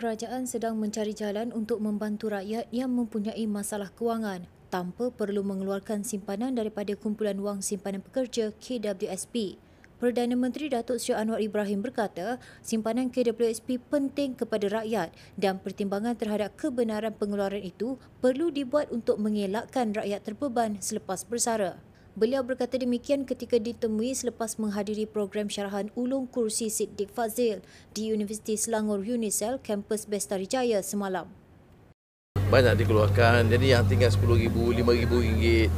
kerajaan sedang mencari jalan untuk membantu rakyat yang mempunyai masalah kewangan tanpa perlu mengeluarkan simpanan daripada Kumpulan Wang Simpanan Pekerja KWSP. Perdana Menteri Datuk Seri Anwar Ibrahim berkata, simpanan KWSP penting kepada rakyat dan pertimbangan terhadap kebenaran pengeluaran itu perlu dibuat untuk mengelakkan rakyat terbeban selepas bersara. Beliau berkata demikian ketika ditemui selepas menghadiri program syarahan ulung kursi Siddiq Fazil di Universiti Selangor Unisel, kampus Bestari Jaya semalam. Banyak dikeluarkan, jadi yang tinggal RM10,000, RM5,000 ringgit.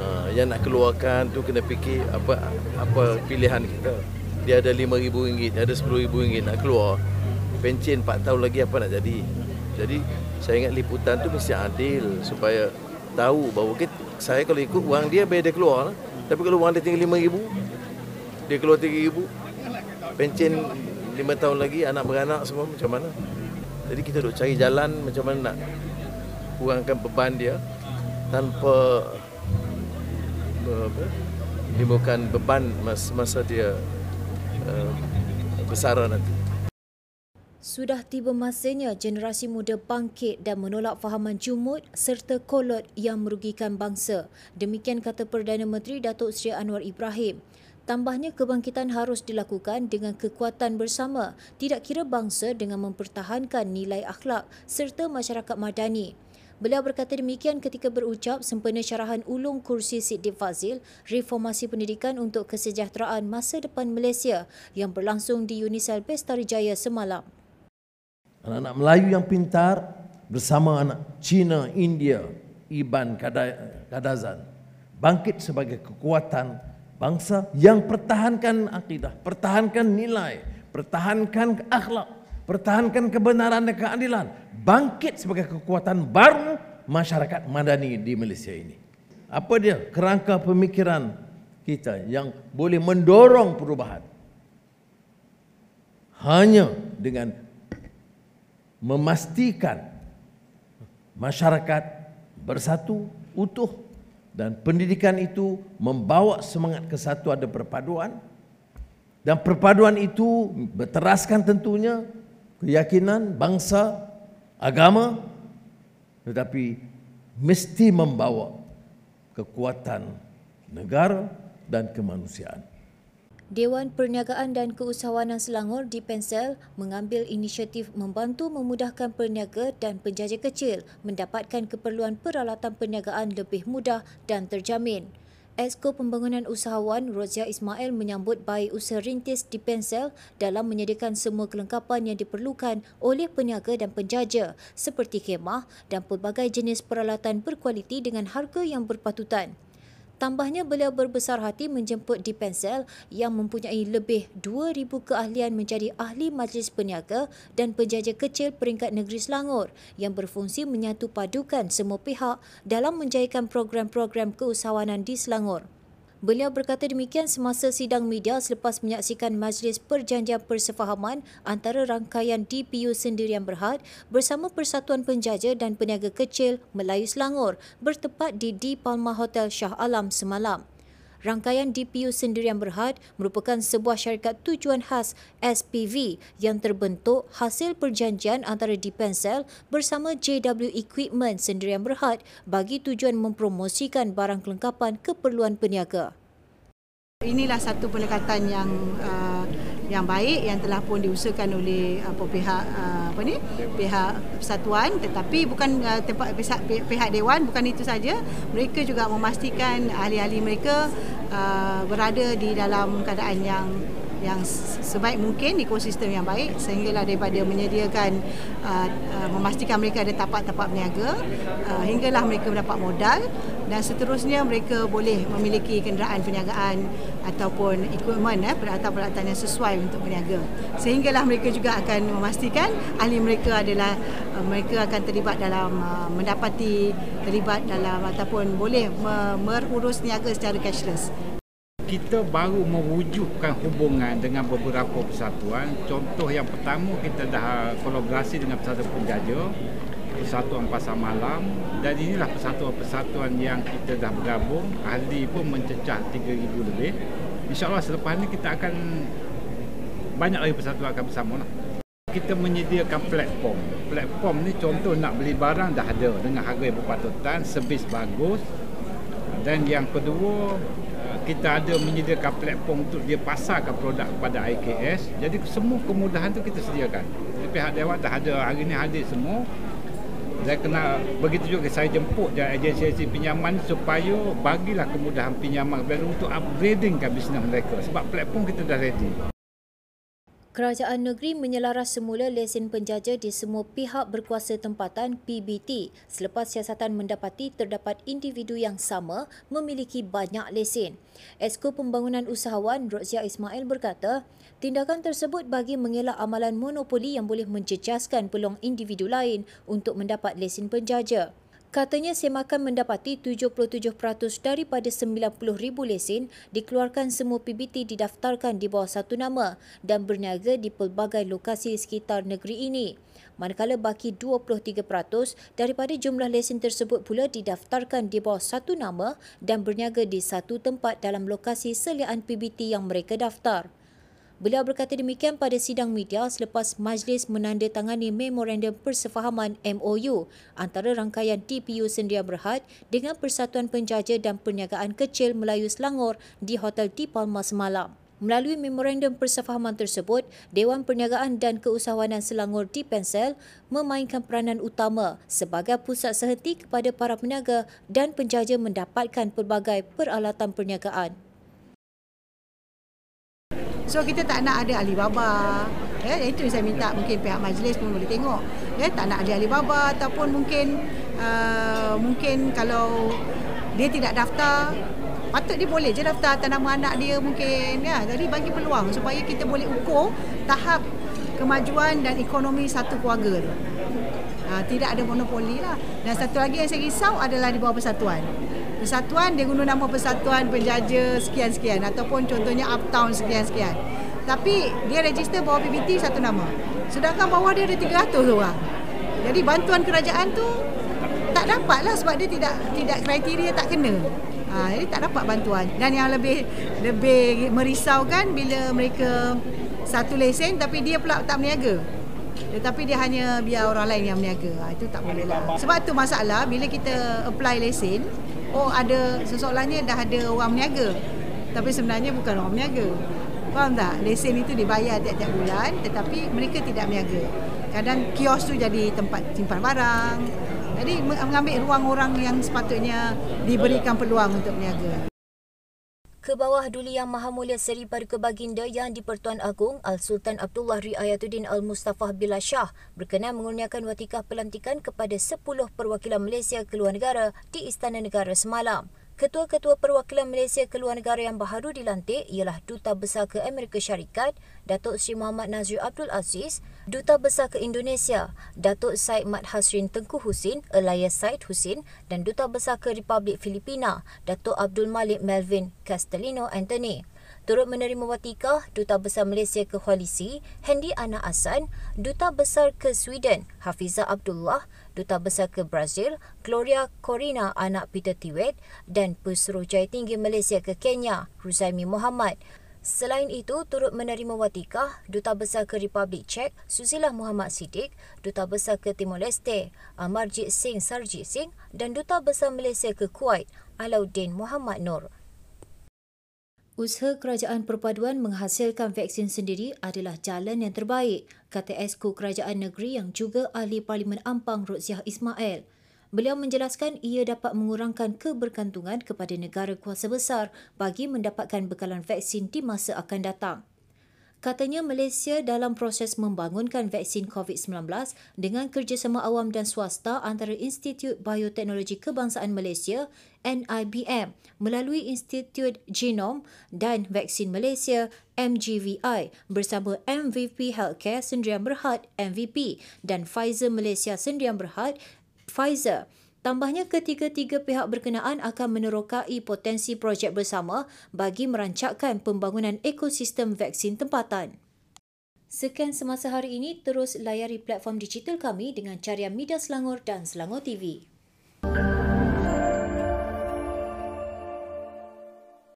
Uh, yang nak keluarkan tu kena fikir apa apa pilihan kita. Dia ada RM5,000, ringgit, ada RM10,000 ringgit nak keluar. Pencen 4 tahun lagi apa nak jadi. Jadi saya ingat liputan tu mesti adil supaya tahu bahawa kita, saya kalau ikut wang dia biar dia keluar lah. Tapi kalau wang dia tinggal RM5,000, dia keluar RM3,000, pencen 5 tahun lagi, anak beranak semua macam mana? Jadi kita duk cari jalan macam mana nak kurangkan beban dia tanpa menimbulkan beban masa dia uh, bersara nanti. Sudah tiba masanya generasi muda bangkit dan menolak fahaman jumud serta kolot yang merugikan bangsa. Demikian kata Perdana Menteri Datuk Seri Anwar Ibrahim. Tambahnya kebangkitan harus dilakukan dengan kekuatan bersama, tidak kira bangsa dengan mempertahankan nilai akhlak serta masyarakat madani. Beliau berkata demikian ketika berucap sempena syarahan ulung kursi Siddiq Fazil Reformasi Pendidikan untuk Kesejahteraan Masa Depan Malaysia yang berlangsung di Unisel Bestari Jaya semalam. Anak-anak Melayu yang pintar bersama anak Cina, India, Iban, Kadazan bangkit sebagai kekuatan bangsa yang pertahankan akidah, pertahankan nilai, pertahankan akhlak, pertahankan kebenaran dan keadilan, bangkit sebagai kekuatan baru masyarakat madani di Malaysia ini. Apa dia? Kerangka pemikiran kita yang boleh mendorong perubahan. Hanya dengan memastikan masyarakat bersatu utuh dan pendidikan itu membawa semangat kesatuan dan perpaduan. Dan perpaduan itu berteraskan tentunya keyakinan bangsa agama tetapi mesti membawa kekuatan negara dan kemanusiaan Dewan Perniagaan dan Keusahawanan Selangor di Pensel mengambil inisiatif membantu memudahkan perniaga dan penjaja kecil mendapatkan keperluan peralatan perniagaan lebih mudah dan terjamin. Esko Pembangunan Usahawan Rozia Ismail menyambut baik usaha rintis di Pensel dalam menyediakan semua kelengkapan yang diperlukan oleh peniaga dan penjaja seperti kemah dan pelbagai jenis peralatan berkualiti dengan harga yang berpatutan. Tambahnya beliau berbesar hati menjemput di Pensel yang mempunyai lebih 2,000 keahlian menjadi ahli majlis peniaga dan penjaja kecil peringkat negeri Selangor yang berfungsi menyatu padukan semua pihak dalam menjayakan program-program keusahawanan di Selangor. Beliau berkata demikian semasa sidang media selepas menyaksikan majlis perjanjian persefahaman antara rangkaian DPU Sendirian Berhad bersama Persatuan Penjaja dan Peniaga Kecil Melayu Selangor bertepat di Di Palma Hotel Shah Alam semalam. Rangkaian DPU Sendirian Berhad merupakan sebuah syarikat tujuan khas SPV yang terbentuk hasil perjanjian antara Dipensel bersama JW Equipment Sendirian Berhad bagi tujuan mempromosikan barang kelengkapan keperluan peniaga. Inilah satu pendekatan yang uh, yang baik yang telah pun diusahakan oleh apa pihak uh, apa ni pihak persatuan. Tetapi bukan uh, tempat pihak, pihak dewan bukan itu saja. Mereka juga memastikan ahli-ahli mereka uh, berada di dalam keadaan yang yang sebaik mungkin ekosistem yang baik sehinggalah daripada menyediakan uh, uh, memastikan mereka ada tapak-tapak berniaga uh, hinggalah mereka mendapat modal dan seterusnya mereka boleh memiliki kenderaan perniagaan ataupun equipment eh, peralatan-peralatan yang sesuai untuk berniaga. Sehinggalah mereka juga akan memastikan ahli mereka adalah uh, mereka akan terlibat dalam uh, mendapati terlibat dalam ataupun boleh merurus niaga secara cashless kita baru mewujudkan hubungan dengan beberapa persatuan. Contoh yang pertama kita dah kolaborasi dengan persatuan penjaja, persatuan pasar malam dan inilah persatuan-persatuan yang kita dah bergabung. Ahli pun mencecah 3,000 lebih. InsyaAllah selepas ini kita akan banyak lagi persatuan akan bersama. Lah. Kita menyediakan platform. Platform ni contoh nak beli barang dah ada dengan harga yang berpatutan, servis bagus. Dan yang kedua, kita ada menyediakan platform untuk dia pasarkan produk kepada IKS. Jadi semua kemudahan tu kita sediakan. Jadi pihak Dewan dah ada hari ni hadir semua. Saya kena begitu juga saya jemput je agensi-agensi pinjaman supaya bagilah kemudahan pinjaman untuk upgradingkan bisnes mereka sebab platform kita dah ready. Kerajaan negeri menyelaras semula lesen penjaja di semua pihak berkuasa tempatan PBT selepas siasatan mendapati terdapat individu yang sama memiliki banyak lesen. Esko Pembangunan Usahawan Rozia Ismail berkata, tindakan tersebut bagi mengelak amalan monopoli yang boleh menjejaskan peluang individu lain untuk mendapat lesen penjaja. Katanya semakan mendapati 77% daripada 90,000 lesen dikeluarkan semua PBT didaftarkan di bawah satu nama dan berniaga di pelbagai lokasi sekitar negeri ini. Manakala baki 23% daripada jumlah lesen tersebut pula didaftarkan di bawah satu nama dan berniaga di satu tempat dalam lokasi seliaan PBT yang mereka daftar. Beliau berkata demikian pada sidang media selepas majlis menandatangani Memorandum Persefahaman MOU antara rangkaian TPU Sendirian Berhad dengan Persatuan Penjaja dan Perniagaan Kecil Melayu Selangor di Hotel Di Palma semalam. Melalui memorandum persefahaman tersebut, Dewan Perniagaan dan Keusahawanan Selangor di Pensel memainkan peranan utama sebagai pusat sehenti kepada para peniaga dan penjaja mendapatkan pelbagai peralatan perniagaan. So kita tak nak ada Alibaba. Ya, itu yang saya minta mungkin pihak majlis pun boleh tengok. Ya, tak nak ada Alibaba ataupun mungkin uh, mungkin kalau dia tidak daftar patut dia boleh je daftar atas nama anak dia mungkin ya. Jadi bagi peluang supaya kita boleh ukur tahap kemajuan dan ekonomi satu keluarga tu. Ha, tidak ada monopoli lah. Dan satu lagi yang saya risau adalah di bawah persatuan persatuan dia guna nama persatuan penjaja sekian-sekian. Ataupun contohnya uptown sekian-sekian. Tapi dia register bawah PBT satu nama. Sedangkan bawah dia ada 300 orang. Jadi bantuan kerajaan tu tak dapat lah sebab dia tidak tidak kriteria tak kena. Ha, jadi tak dapat bantuan. Dan yang lebih lebih merisaukan bila mereka satu lesen tapi dia pula tak berniaga. Tetapi dia hanya biar orang lain yang berniaga. Ha, itu tak boleh lah. Sebab tu masalah bila kita apply lesen oh ada seseorangnya dah ada orang berniaga. Tapi sebenarnya bukan orang berniaga. Faham tak? Lesen itu dibayar tiap-tiap bulan tetapi mereka tidak berniaga. Kadang kios tu jadi tempat simpan barang. Jadi mengambil ruang orang yang sepatutnya diberikan peluang untuk berniaga ke bawah Duli Yang Maha Mulia Seri Paduka Baginda yang di-Pertuan Agong Al-Sultan Abdullah Riayatuddin Al-Mustafa Billah Shah berkenan mengurniakan watikah pelantikan kepada 10 perwakilan Malaysia keluar negara di Istana Negara semalam. Ketua-ketua perwakilan Malaysia ke luar negara yang baru dilantik ialah Duta Besar ke Amerika Syarikat, Datuk Seri Muhammad Nazri Abdul Aziz, Duta Besar ke Indonesia, Datuk Said Mat Hasrin Tengku Husin, Elias Said Husin dan Duta Besar ke Republik Filipina, Datuk Abdul Malik Melvin Castellino Anthony. Turut menerima watikah Duta Besar Malaysia ke Koalisi Hendy Ana Asan, Duta Besar ke Sweden Hafiza Abdullah, Duta Besar ke Brazil Gloria Corina anak Peter Tiwet dan Pesuruhjaya Tinggi Malaysia ke Kenya Ruzaimi Muhammad. Selain itu, turut menerima watikah Duta Besar ke Republik Czech Susilah Muhammad Siddiq, Duta Besar ke Timor Leste Amarjit Singh Sarjit Singh dan Duta Besar Malaysia ke Kuwait Alauddin Muhammad Nur. Usaha kerajaan perpaduan menghasilkan vaksin sendiri adalah jalan yang terbaik, kata Esko Kerajaan Negeri yang juga ahli Parlimen Ampang Roziah Ismail. Beliau menjelaskan ia dapat mengurangkan kebergantungan kepada negara kuasa besar bagi mendapatkan bekalan vaksin di masa akan datang. Katanya Malaysia dalam proses membangunkan vaksin COVID-19 dengan kerjasama awam dan swasta antara Institut Bioteknologi Kebangsaan Malaysia NIBM melalui Institut Genom dan Vaksin Malaysia MGVI bersama MVP Healthcare Sendirian Berhad MVP dan Pfizer Malaysia Sendirian Berhad Pfizer Tambahnya ketiga-tiga pihak berkenaan akan menerokai potensi projek bersama bagi merancangkan pembangunan ekosistem vaksin tempatan. Sekian semasa hari ini, terus layari platform digital kami dengan carian Media Selangor dan Selangor TV.